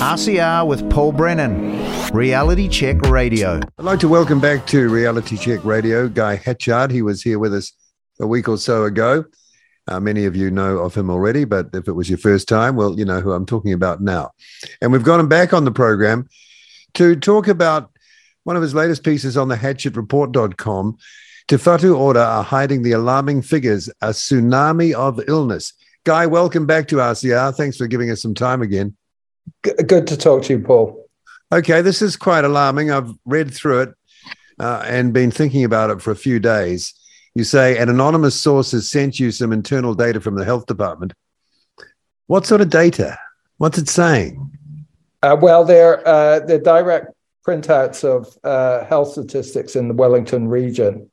RCR with Paul Brennan, Reality Check Radio. I'd like to welcome back to Reality Check Radio Guy Hatchard. He was here with us a week or so ago. Uh, many of you know of him already, but if it was your first time, well, you know who I'm talking about now. And we've got him back on the program to talk about one of his latest pieces on the hatchardreport.com. Te Whatu Ora are hiding the alarming figures, a tsunami of illness. Guy, welcome back to RCR. Thanks for giving us some time again. Good to talk to you, Paul. Okay, this is quite alarming. I've read through it uh, and been thinking about it for a few days. You say an anonymous source has sent you some internal data from the health department. What sort of data? What's it saying? Uh, well, they're, uh, they're direct printouts of uh, health statistics in the Wellington region.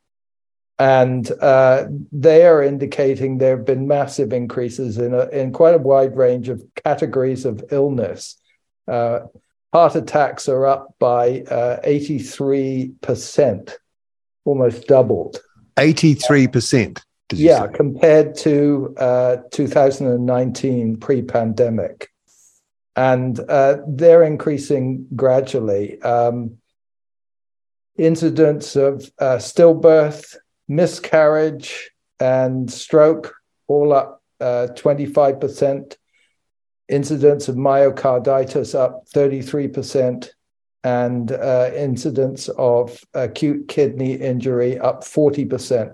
And uh, they are indicating there have been massive increases in, a, in quite a wide range of categories of illness. Uh, heart attacks are up by uh, 83%, almost doubled. 83%? Yeah, say? compared to uh, 2019 pre pandemic. And uh, they're increasing gradually. Um, incidents of uh, stillbirth, miscarriage and stroke, all up uh, 25%. incidence of myocarditis up 33%, and uh, incidents of acute kidney injury up 40%.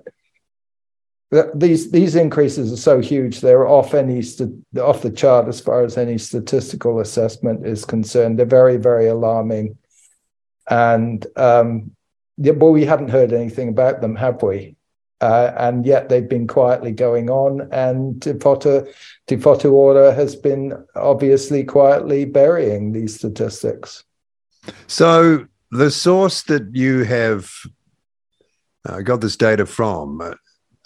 These these increases are so huge; they're off any off the chart as far as any statistical assessment is concerned. They're very very alarming, and um, yeah, well, we haven't heard anything about them, have we? Uh, and yet they've been quietly going on, and Te Whatu Ora has been obviously quietly burying these statistics. So the source that you have uh, got this data from, uh,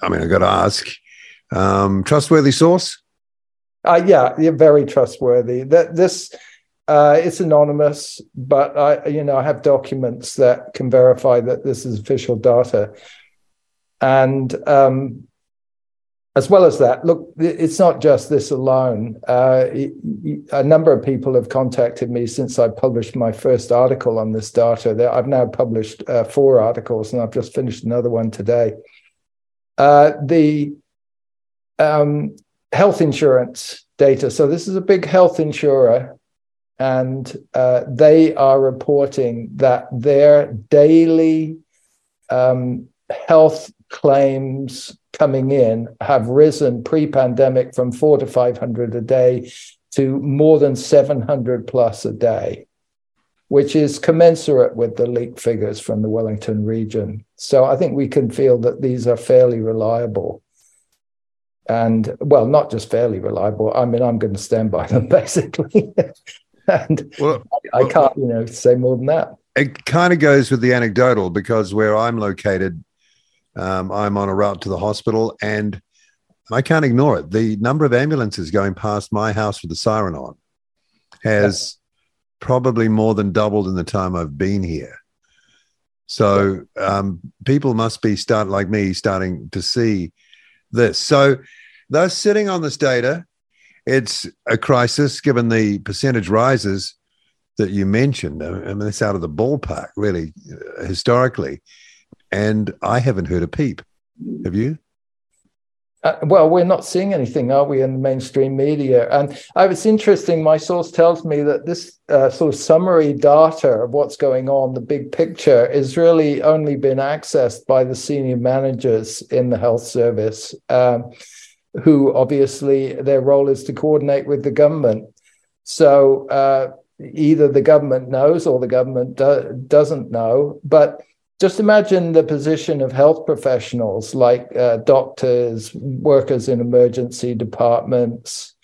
I mean, I got to ask, um, trustworthy source? Uh, yeah, yeah, very trustworthy. That this uh, it's anonymous, but I, you know, I have documents that can verify that this is official data. And um, as well as that, look, it's not just this alone. Uh, a number of people have contacted me since I published my first article on this data. I've now published uh, four articles, and I've just finished another one today. Uh, the um, health insurance data. So this is a big health insurer and uh, they are reporting that their daily um, health claims coming in have risen pre-pandemic from four to 500 a day to more than 700 plus a day, which is commensurate with the leaked figures from the Wellington region. So I think we can feel that these are fairly reliable. And well, not just fairly reliable. I mean, I'm going to stand by them basically. And well, I can't, you know, say more than that. It kind of goes with the anecdotal because where I'm located, um, I'm on a route to the hospital, and I can't ignore it. The number of ambulances going past my house with the siren on has yeah. probably more than doubled in the time I've been here. So um, people must be start like me starting to see this. So they're sitting on this data it's a crisis given the percentage rises that you mentioned. I mean, it's out of the ballpark, really, uh, historically. And I haven't heard a peep. Have you? Uh, well, we're not seeing anything, are we, in the mainstream media? And uh, it's interesting. My source tells me that this uh, sort of summary data of what's going on, the big picture, is really only been accessed by the senior managers in the health service. Um, who obviously their role is to coordinate with the government. So uh, either the government knows or the government do- doesn't know. But just imagine the position of health professionals like uh, doctors, workers in emergency departments,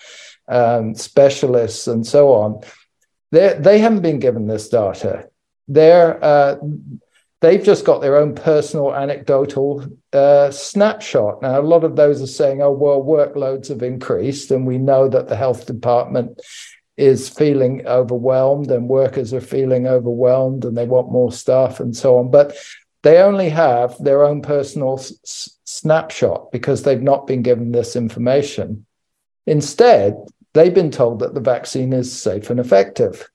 um, specialists, and so on. They they haven't been given this data. They're uh, they've just got their own personal anecdotal uh, snapshot. Now, a lot of those are saying, oh, well, workloads have increased, and we know that the health department is feeling overwhelmed and workers are feeling overwhelmed and they want more staff and so on. But they only have their own personal s- snapshot because they've not been given this information. Instead, they've been told that the vaccine is safe and effective.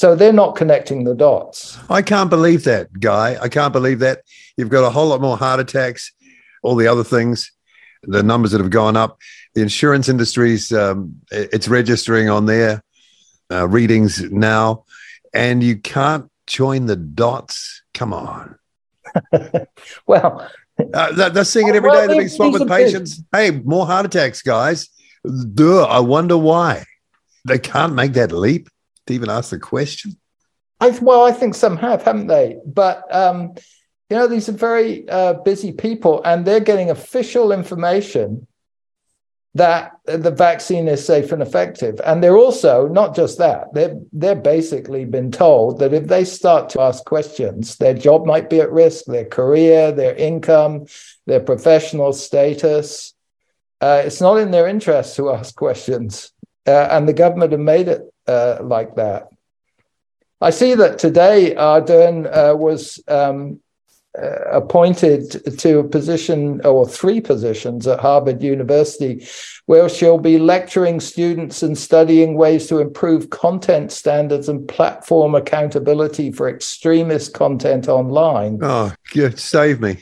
So they're not connecting the dots. I can't believe that, Guy. I can't believe that. You've got a whole lot more heart attacks, all the other things, the numbers that have gone up. The insurance industry's um, it's registering on their uh, readings now, and you can't join the dots. Come on. well, uh, they're seeing it every day. They're being swamped with patients. Hey, more heart attacks, guys. Duh. I wonder why they can't make that leap to even ask the question. I, well, I think some have, haven't they? But um, you know, these are very uh, busy people, and they're getting official information that the vaccine is safe and effective. And they're also not just that, they're, they're basically been told that if they start to ask questions, their job might be at risk, their career, their income, their professional status. Uh, it's not in their interest to ask questions. Uh, and the government have made it uh, like that. I see that today Ardern uh, was um, uh, appointed to a position or three positions at Harvard University, where she'll be lecturing students and studying ways to improve content standards and platform accountability for extremist content online. Oh, good. Save me.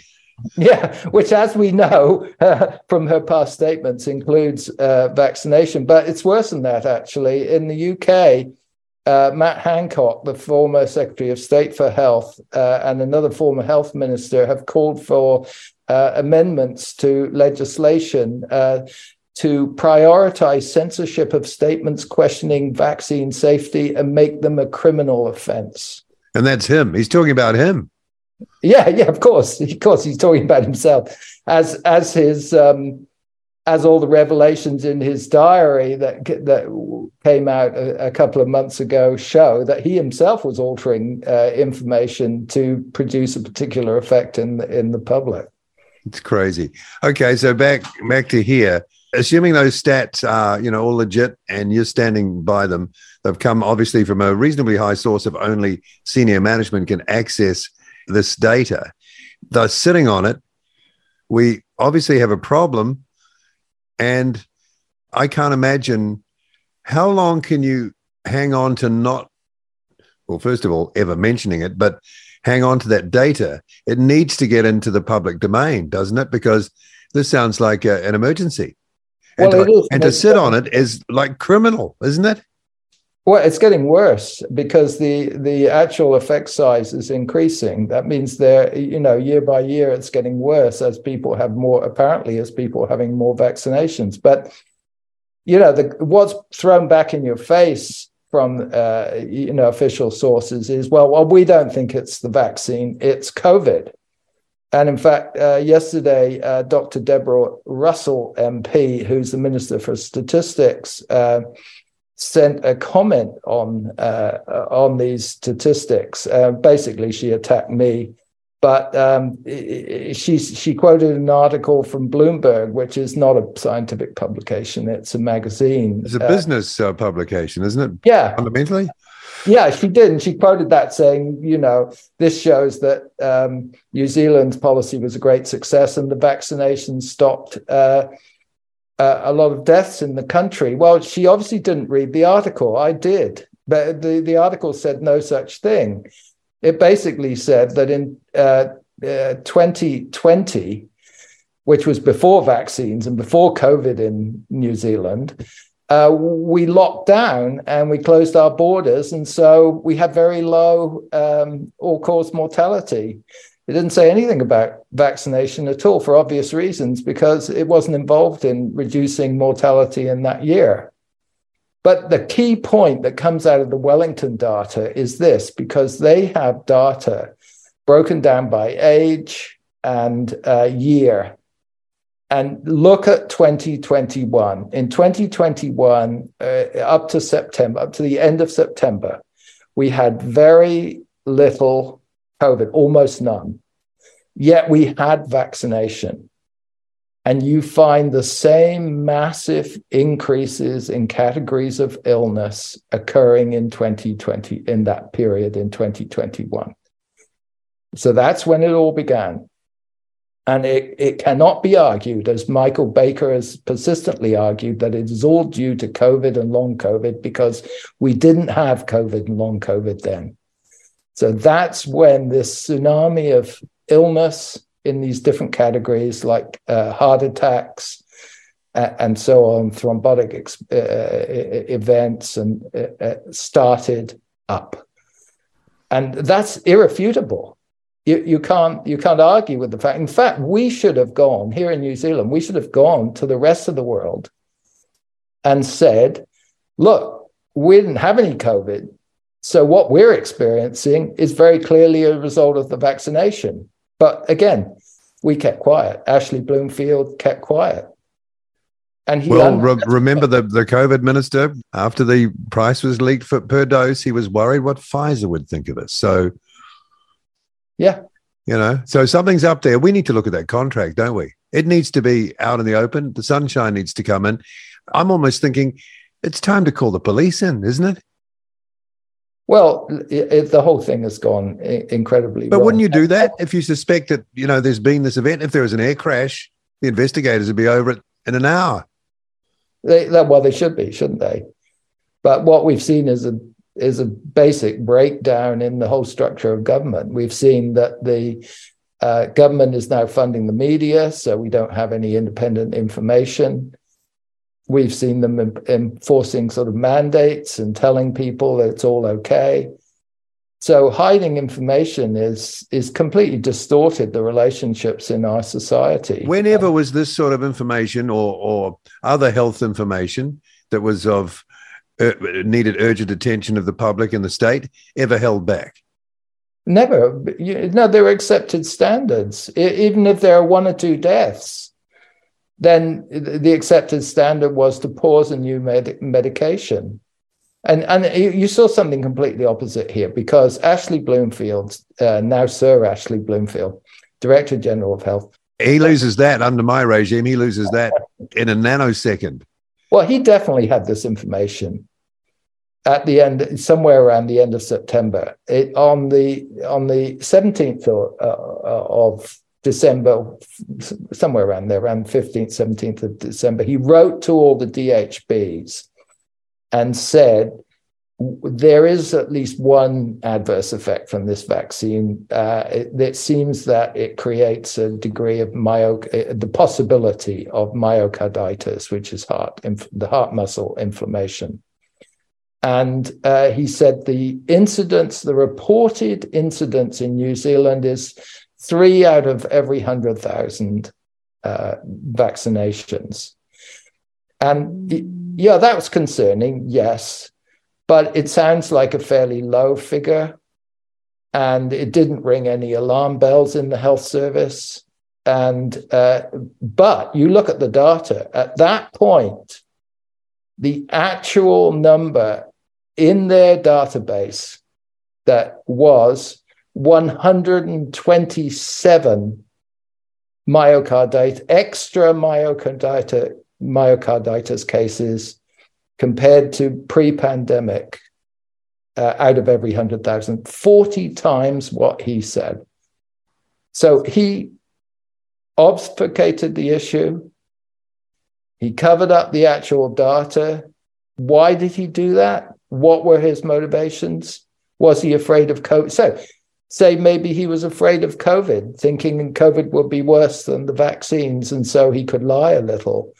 Yeah, which, as we know uh, from her past statements, includes uh, vaccination. But it's worse than that, actually. In the UK, uh, Matt Hancock, the former Secretary of State for Health, uh, and another former health minister have called for uh, amendments to legislation uh, to prioritize censorship of statements questioning vaccine safety and make them a criminal offense. And that's him. He's talking about him. Yeah, yeah, of course, of course, he's talking about himself as as his um, as all the revelations in his diary that that came out a, a couple of months ago show that he himself was altering uh, information to produce a particular effect in the, in the public. It's crazy. Okay, so back back to here. Assuming those stats are you know all legit and you're standing by them, they've come obviously from a reasonably high source of only senior management can access this data. They're sitting on it. We obviously have a problem and I can't imagine how long can you hang on to not, well, first of all, ever mentioning it, but hang on to that data. It needs to get into the public domain, doesn't it? Because this sounds like a, an emergency. And, well, to, and to sit on it is like criminal, isn't it? Well, it's getting worse because the the actual effect size is increasing. That means there, you know, year by year, it's getting worse as people have more. Apparently, as people having more vaccinations. But you know, the, what's thrown back in your face from uh, you know official sources is well, well, we don't think it's the vaccine; it's COVID. And in fact, uh, yesterday, uh, Dr. Deborah Russell, MP, who's the Minister for Statistics uh, sent a comment on uh, on these statistics. Uh, basically, she attacked me, but um, she she quoted an article from Bloomberg, which is not a scientific publication; it's a magazine. It's a uh, business uh, publication, isn't it? Yeah, fundamentally. Yeah, she did, and she quoted that saying, you know, this shows that um, New Zealand's policy was a great success, and the vaccination stopped uh, a lot of deaths in the country. Well, she obviously didn't read the article. I did, but the, the article said no such thing. It basically said that in uh, uh, 2020, which was before vaccines and before COVID in New Zealand, uh, we locked down and we closed our borders. And so we had very low um, all cause mortality. It didn't say anything about vaccination at all for obvious reasons, because it wasn't involved in reducing mortality in that year. But the key point that comes out of the Wellington data is this because they have data broken down by age and uh, year. And look at 2021. In 2021, uh, up to September, up to the end of September, we had very little COVID, almost none. Yet we had vaccination. And you find the same massive increases in categories of illness occurring in 2020, in that period in 2021. So that's when it all began. And it, it cannot be argued, as Michael Baker has persistently argued, that it is all due to COVID and long COVID because we didn't have COVID and long COVID then. So that's when this tsunami of illness in these different categories, like uh, heart attacks and so on, thrombotic ex- uh, events, and uh, uh, started up, and that's irrefutable you, you can't you can't argue with the fact. In fact, we should have gone here in New Zealand. We should have gone to the rest of the world and said, "Look, we didn't have any COVID, so what we're experiencing is very clearly a result of the vaccination." But again, we kept quiet. Ashley Bloomfield kept quiet. And he well, re- remember the, the COVID minister after the price was leaked for per dose, he was worried what Pfizer would think of it. So yeah. You know, so something's up there. We need to look at that contract, don't we? It needs to be out in the open. The sunshine needs to come in. I'm almost thinking it's time to call the police in, isn't it? Well, it, it, the whole thing has gone incredibly. But wrong. wouldn't you do that if you suspect that you know there's been this event? If there was an air crash, the investigators would be over it in an hour. They, well, they should be, shouldn't they? But what we've seen is a is a basic breakdown in the whole structure of government. We've seen that the uh, government is now funding the media, so we don't have any independent information. We've seen them enforcing sort of mandates and telling people that it's all okay. So hiding information is is completely distorted the relationships in our society. Whenever was this sort of information or or other health information that was of uh, needed urgent attention of the public and the state ever held back? Never. No, there are accepted standards. Even if there are one or two deaths, then the accepted standard was to pause a new med- medication. And, and you saw something completely opposite here because Ashley Bloomfield, uh, now Sir Ashley Bloomfield, Director General of Health, he loses that under my regime. He loses that in a nanosecond. Well, he definitely had this information at the end, somewhere around the end of September. It, on the on the seventeenth of, uh, of December, somewhere around there, around fifteenth, seventeenth of December, he wrote to all the DHBs and said there is at least one adverse effect from this vaccine. Uh, it, it, seems that it creates a degree of myo, uh, the possibility of myocarditis, which is heart, the heart muscle inflammation. And uh, he said the incidence, the reported incidence in New Zealand is three out of every 100,000 uh, vaccinations. And yeah, that was concerning, yes but it sounds like a fairly low figure. And it didn't ring any alarm bells in the health service. And uh, but you look at the data at that point, the actual number in their database that was 127 myocarditis, extra myocarditis, myocarditis cases compared to pre pandemic, uh, out of every 100,000, 40 times what he said. So he obfuscated the issue. He covered up the actual data. Why did he do that? What were his motivations? Was he afraid of COVID? So, say maybe he was afraid of COVID, thinking COVID would be worse than the vaccines, and so he could lie a little.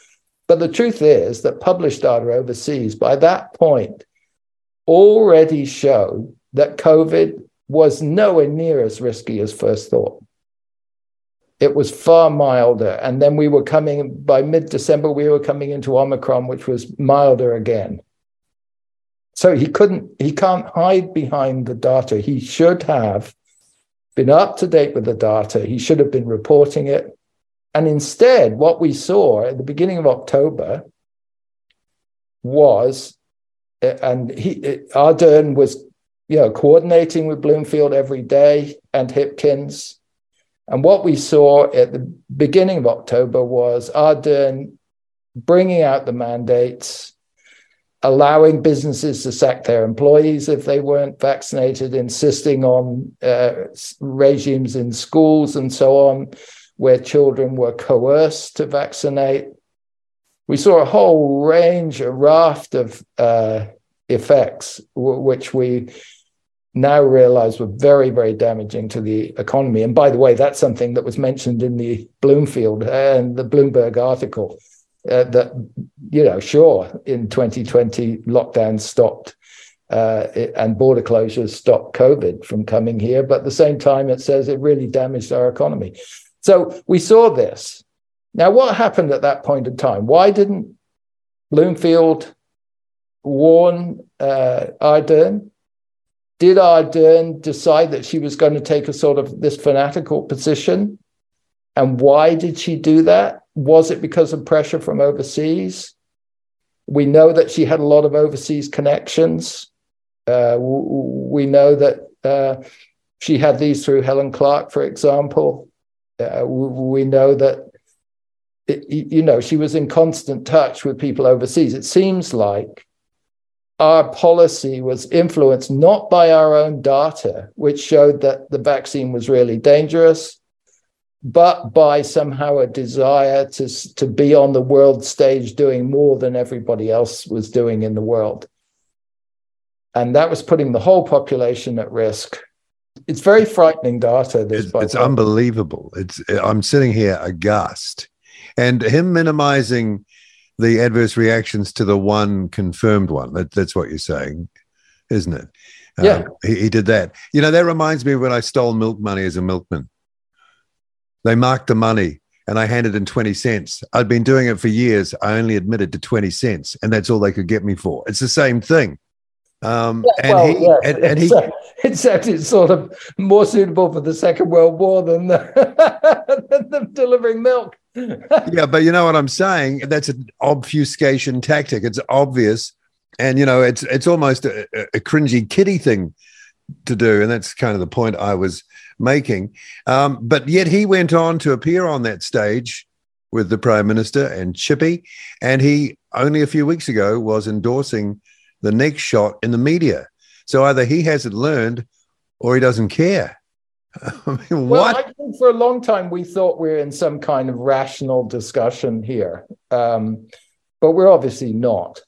But the truth is that published data overseas by that point already showed that COVID was nowhere near as risky as first thought. It was far milder. And then we were coming, by mid December, we were coming into Omicron, which was milder again. So he couldn't, he can't hide behind the data. He should have been up to date with the data. He should have been reporting it. And instead, what we saw at the beginning of October was, and he, Ardern was, you know, coordinating with Bloomfield every day and Hipkins. And what we saw at the beginning of October was Ardern bringing out the mandates, allowing businesses to sack their employees if they weren't vaccinated, insisting on uh, regimes in schools and so on, where children were coerced to vaccinate. We saw a whole range, a raft of uh, effects, w- which we now realize were very, very damaging to the economy. And by the way, that's something that was mentioned in the Bloomfield and the Bloomberg article. Uh, that you know, sure, in 2020, lockdown stopped uh, it, and border closures stopped COVID from coming here, but at the same time, it says it really damaged our economy. So we saw this. Now, what happened at that point in time? Why didn't Bloomfield warn uh, Ardern? Did Ardern decide that she was going to take a sort of this fanatical position? And why did she do that? Was it because of pressure from overseas? We know that she had a lot of overseas connections. Uh, we know that uh, she had these through Helen Clark, for example. Uh, we know that, it, you know, she was in constant touch with people overseas. It seems like our policy was influenced not by our own data, which showed that the vaccine was really dangerous, but by somehow a desire to, to be on the world stage doing more than everybody else was doing in the world. And that was putting the whole population at risk. It's very frightening data. This, it's, it's unbelievable. It's I'm sitting here aghast, and him minimizing the adverse reactions to the one confirmed one. That, that's what you're saying, isn't it? Yeah. Um, he, he, did that. You know, that reminds me when I stole milk money as a milkman. They marked the money and I handed in 20 cents. I'd been doing it for years. I only admitted to 20 cents and that's all they could get me for. It's the same thing. Um, and, well, he, yeah. and, and, he, except it's sort of more suitable for the Second World War than the, than the delivering milk. yeah, but you know what I'm saying? That's an obfuscation tactic. It's obvious, and you know, it's it's almost a, a cringy kitty thing to do, and that's kind of the point I was making. Um, but yet he went on to appear on that stage with the Prime Minister and Chippy, and he only a few weeks ago was endorsing the next shot in the media. So either he hasn't learned or he doesn't care. I mean, well, what? I think for a long time we thought we are in some kind of rational discussion here, um, but we're obviously not.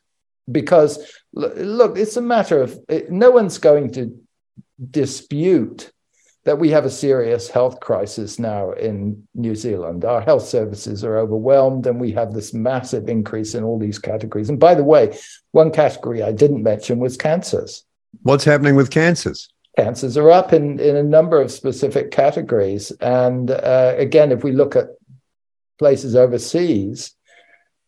Because look, it's a matter of no one's going to dispute that we have a serious health crisis now in New Zealand. Our health services are overwhelmed, and we have this massive increase in all these categories. And by the way, one category I didn't mention was cancers. What's happening with cancers? Cancers are up in, in a number of specific categories. And uh, again, if we look at places overseas,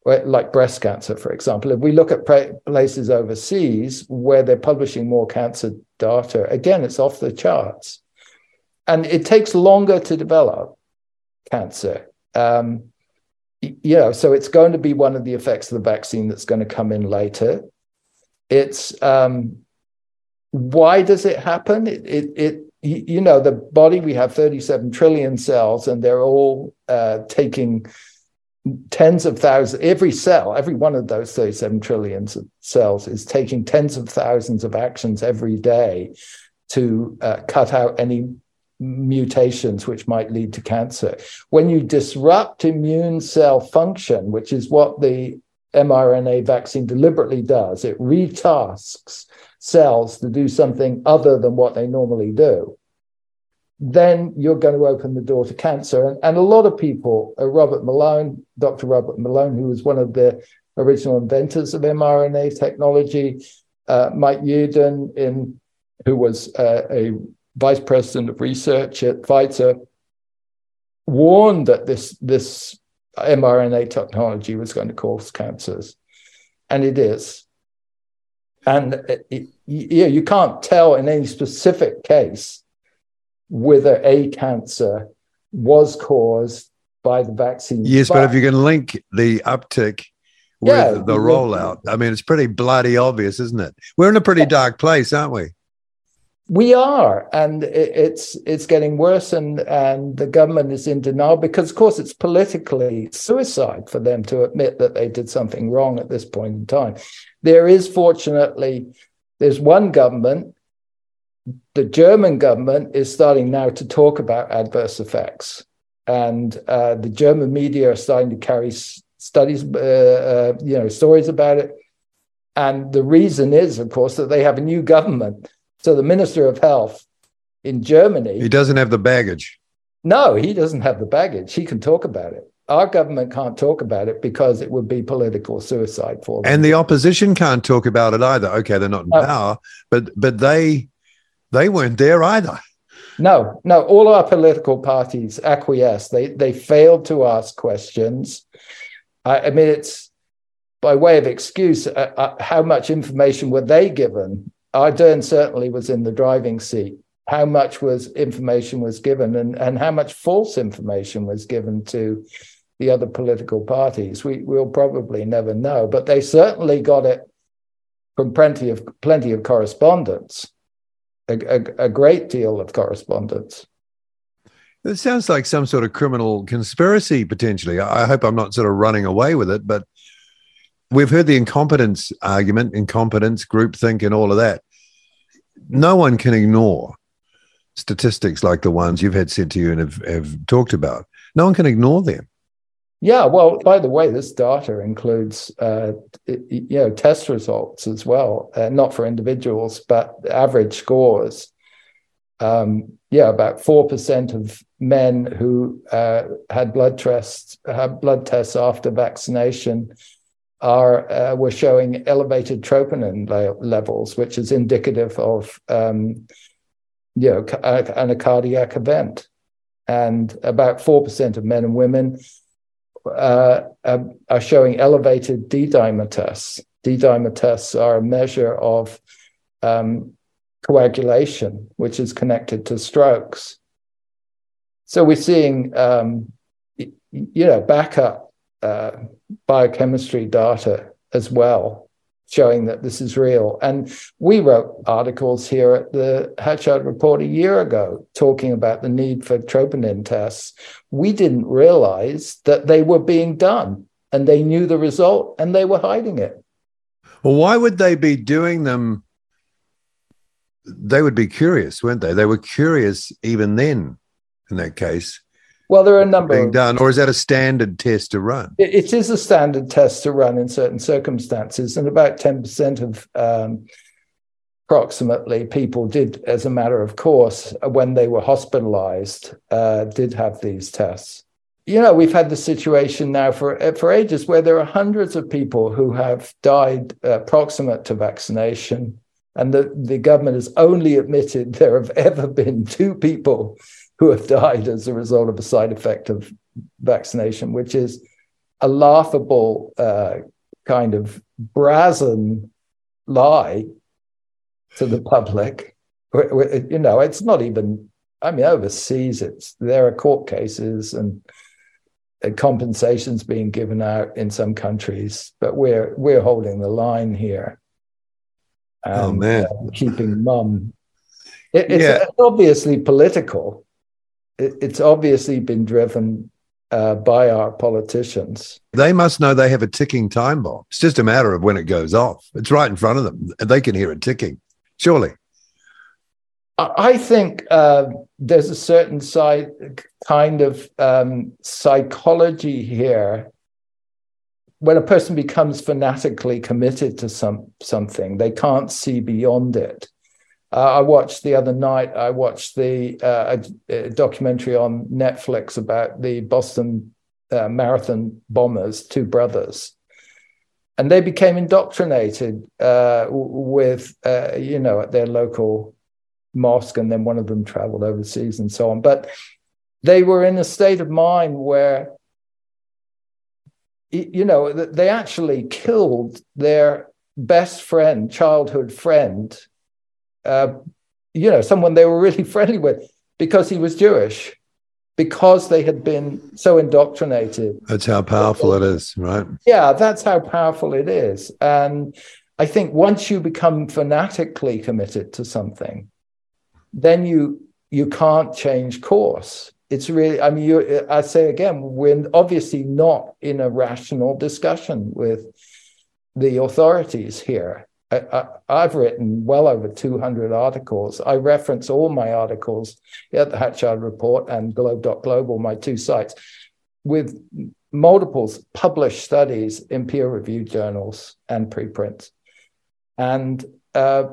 like breast cancer, for example, if we look at places overseas where they're publishing more cancer data, again, it's off the charts. And it takes longer to develop cancer. Um, you know, so it's going to be one of the effects of the vaccine that's going to come in later. It's um, why does it happen? It, it, it, you know, the body, we have 37 trillion cells and they're all uh, taking tens of thousands, every cell, every one of those 37 trillion cells is taking tens of thousands of actions every day to uh, cut out any mutations which might lead to cancer. When you disrupt immune cell function, which is what the mRNA vaccine deliberately does, it retasks cells to do something other than what they normally do, then you're going to open the door to cancer. And, and a lot of people, uh, Robert Malone, Dr. Robert Malone, who was one of the original inventors of mRNA technology, uh, Mike Yeadon, in, who was uh, a vice president of research at Pfizer, warned that this, this mRNA technology was going to cause cancers. And it is. And it, you, you can't tell in any specific case whether a cancer was caused by the vaccine. Yes, but, but if you can link the uptick with yeah, the rollout, I mean, it's pretty bloody obvious, isn't it? We're in a pretty dark place, aren't we? We are, and it's it's getting worse, and and the government is in denial because, of course, it's politically suicide for them to admit that they did something wrong at this point in time. There is fortunately there's one government, the German government is starting now to talk about adverse effects. and uh, the German media are starting to carry studies, uh, uh, you know, stories about it. And the reason is, of course, that they have a new government. So the Minister of Health in Germany. He doesn't have the baggage. No, he doesn't have the baggage. He can talk about it. Our government can't talk about it because it would be political suicide for them. And the opposition can't talk about it either. Okay, they're not in power, but but they they weren't there either. No, no. All our political parties acquiesced. They they failed to ask questions. I, I mean, it's by way of excuse. Uh, uh, how much information were they given? Ardern certainly was in the driving seat. How much was information was given, and and how much false information was given to the other political parties? We will probably never know, but they certainly got it from plenty of plenty of correspondence a, a, a great deal of correspondence. It sounds like some sort of criminal conspiracy potentially. I hope I'm not sort of running away with it, but we've heard the incompetence argument, incompetence, groupthink, and all of that. No one can ignore statistics like the ones you've had sent to you and have, have talked about. No one can ignore them. Yeah, well, by the way, this data includes uh, you know test results as well, uh, not for individuals, but average scores. Um, yeah, about four percent of men who uh, had blood tests had blood tests after vaccination are uh, were showing elevated troponin le- levels, which is indicative of um, you know a, a cardiac event, and about four percent of men and women uh, are showing elevated D-dimer tests. D-dimer tests are a measure of um, coagulation, which is connected to strokes. So we're seeing, um, you know, backup uh, biochemistry data as well showing that this is real. And we wrote articles here at the Hatchard Report a year ago talking about the need for troponin tests. We didn't realize that they were being done and they knew the result and they were hiding it. Well, why would they be doing them? They would be curious, weren't they? They were curious even then in that case. Well, there are a number being done, or is that a standard test to run? It, it is a standard test to run in certain circumstances, and about ten percent of um, approximately people did, as a matter of course, when they were hospitalized, uh, did have these tests. You know, we've had the situation now for for ages where there are hundreds of people who have died uh, proximate to vaccination, and the, the government has only admitted there have ever been two people who have died as a result of a side effect of vaccination, which is a laughable uh, kind of brazen lie to the public. You know, it's not even. I mean, overseas, it's there are court cases and compensations being given out in some countries, but we're we're holding the line here. And, oh man, uh, keeping mum. It, it's, yeah. it's obviously political, it's obviously been driven uh, by our politicians. They must know they have a ticking time bomb. It's just a matter of when it goes off. It's right in front of them. They can hear it ticking, surely. I think uh, there's a certain side, kind of um, psychology here. When a person becomes fanatically committed to some something, they can't see beyond it. Uh, I watched the other night. I watched the uh, a, a documentary on Netflix about the Boston uh, Marathon bombers, two brothers, and they became indoctrinated uh, with uh, you know at their local mosque, and then one of them traveled overseas and so on. But they were in a state of mind where you know they actually killed their best friend, childhood friend uh, you know, someone they were really friendly with because he was Jewish, because they had been so indoctrinated. That's how powerful it is, right? Yeah, that's how powerful it is. And I think once you become fanatically committed to something, then you you can't change course. It's really, I mean, you, I say again, we're obviously not in a rational discussion with the authorities here I, have written well over 200 articles. I reference all my articles at the Hatchard Report and Globe.global, my two sites, with multiples published studies in peer-reviewed journals and preprints. And uh,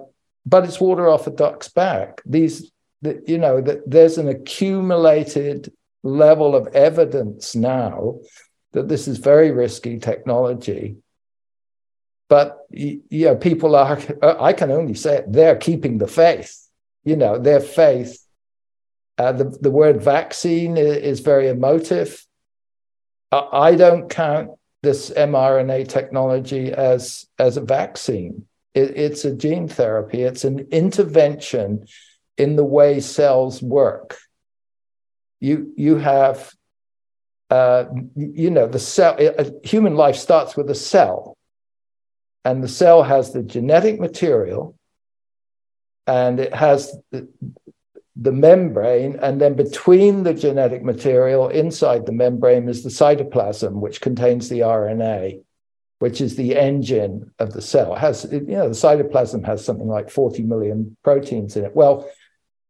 but it's water off a duck's back. These, the, you know, that there's an accumulated level of evidence now that this is very risky technology. But you know, people are. I can only say it, they're keeping the faith. You know, their faith. Uh, the the word vaccine is, very emotive. I don't count this mRNA technology as as a vaccine. It, it's a gene therapy. It's an intervention in the way cells work. You you have, uh, you know, the cell. human life starts with a cell, and the cell has the genetic material, and it has the, the membrane, and then between the genetic material inside the membrane is the cytoplasm, which contains the RNA which is the engine of the cell. It has you know the cytoplasm has something like 40 million proteins in it. Well,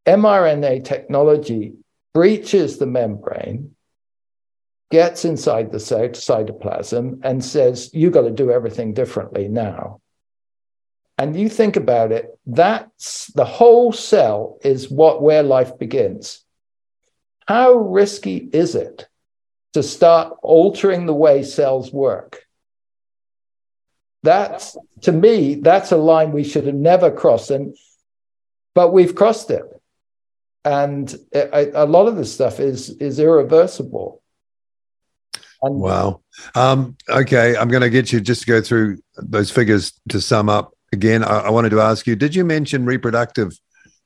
mRNA technology breaches the membrane, gets inside the cytoplasm, and says you got to do everything differently now. And you think about it, that's the whole cell is what where life begins. How risky is it to start altering the way cells work? That's to me, that's a line we should have never crossed, and but we've crossed it, and uh, a, a lot of this stuff is is irreversible. And wow. Um, okay, I'm going to get you just to go through those figures to sum up again. I, I wanted to ask you: Did you mention reproductive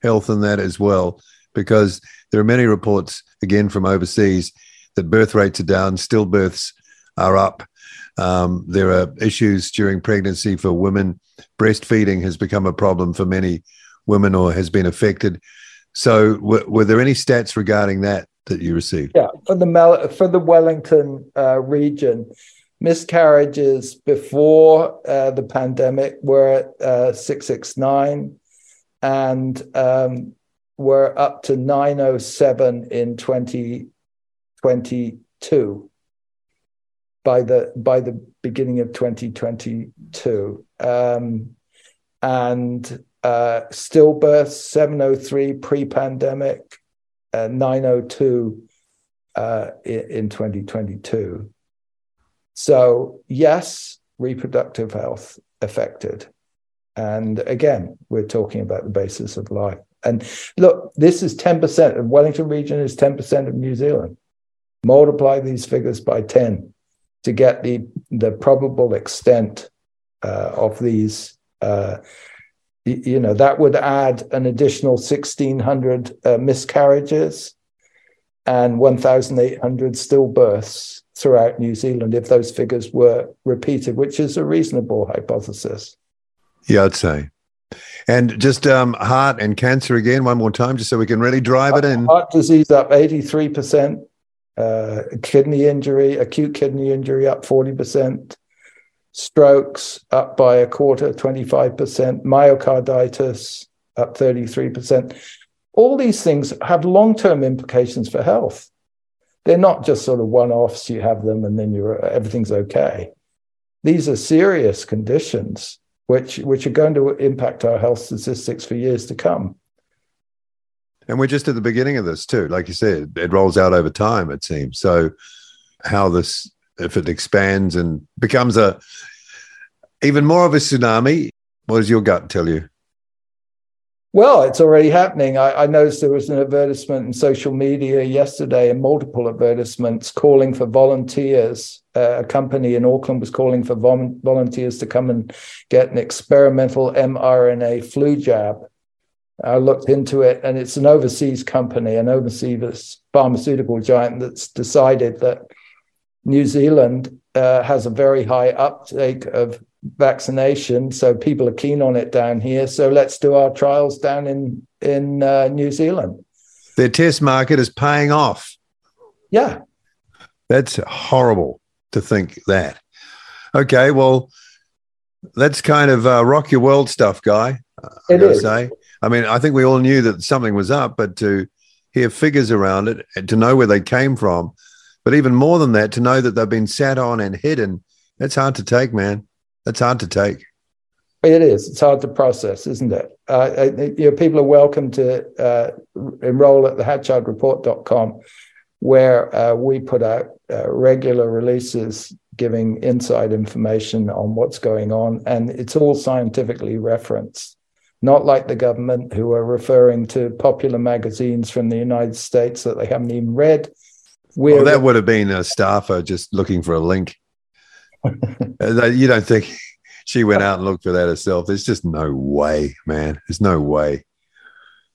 health in that as well? Because there are many reports again from overseas that birth rates are down, stillbirths are up, um, there are issues during pregnancy for women. Breastfeeding has become a problem for many women or has been affected. So, w- were there any stats regarding that that you received? Yeah, for the Mel- for the Wellington uh, region, miscarriages before uh, the pandemic were at uh, 669 and um, were up to 907 in 2022 by the by the beginning of 2022 um, and uh, stillbirth 703 pre-pandemic 902 uh, in, in 2022 so yes reproductive health affected. And again we're talking about the basis of life. And look this is 10% of wellington region is 10% of new zealand. Multiply these figures by 10 to get the the probable extent uh, of these. Uh, you know that would add an additional 1,600 uh, miscarriages and 1,800 stillbirths throughout New Zealand if those figures were repeated, which is a reasonable hypothesis. Yeah, I'd say. And just um, heart and cancer again, one more time, just so we can really drive it in. Heart disease up 83%, uh, kidney injury, acute kidney injury up 40%, strokes up by a quarter, 25%, myocarditis up 33%. All these things have long term implications for health. They're not just sort of one offs, you have them and then you're, everything's okay. These are serious conditions which, which are going to impact our health statistics for years to come. And we're just at the beginning of this too. Like you said, it rolls out over time, it seems. So how this if it expands and becomes a even more of a tsunami, what does your gut tell you? Well, it's already happening. I, I, noticed there was an advertisement in social media yesterday, and multiple advertisements calling for volunteers. Uh, a company in Auckland was calling for vol- volunteers to come and get an experimental mRNA flu jab. I looked into it, and it's an overseas company, an overseas pharmaceutical giant that's decided that New Zealand uh, has a very high uptake of vaccination, so people are keen on it down here. So let's do our trials down in in uh, New Zealand. Their test market is paying off. Yeah, that's horrible to think that. Okay, well, That's kind of uh, rock your world stuff, guy. I gotta is. say. I mean, I think we all knew that something was up, but to hear figures around it and to know where they came from, but even more than that, to know that they've been sat on and hidden, that's hard to take, man. That's hard to take. It is. It's hard to process, isn't it? Uh, uh, you know, people are welcome to uh, enroll at the hatchardreport.com, where uh, we put out uh, regular releases giving inside information on what's going on. And it's all scientifically referenced, not like the government who are referring to popular magazines from the United States that they haven't even read. Well, that would have been a staffer just looking for a link. Uh, you don't think she went out and looked for that herself? There's just no way, man. There's no way.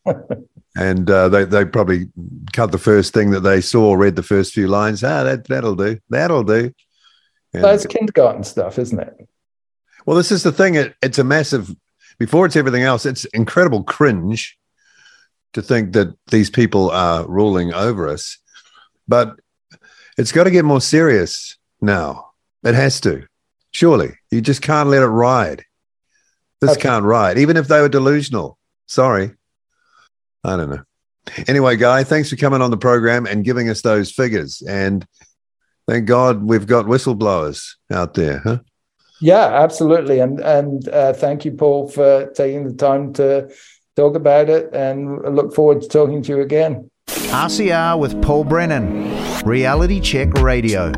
and uh, they they probably cut the first thing that they saw, read the first few lines. Ah, that that'll do. That'll do. And- that's kindergarten stuff, isn't it? well, this is the thing. It, it's a massive. Before it's everything else, it's incredible cringe to think that these people are ruling over us. But it's got to get more serious now. It has to. Surely, you just can't let it ride. This Okay. can't ride, even if they were delusional. Sorry, I don't know. Anyway, Guy, thanks for coming on the program and giving us those figures. And thank God we've got whistleblowers out there, huh? Yeah, absolutely. And and uh, thank you, Paul, for taking the time to talk about it. And I look forward to talking to you again. RCR with Paul Brennan, Reality Check Radio.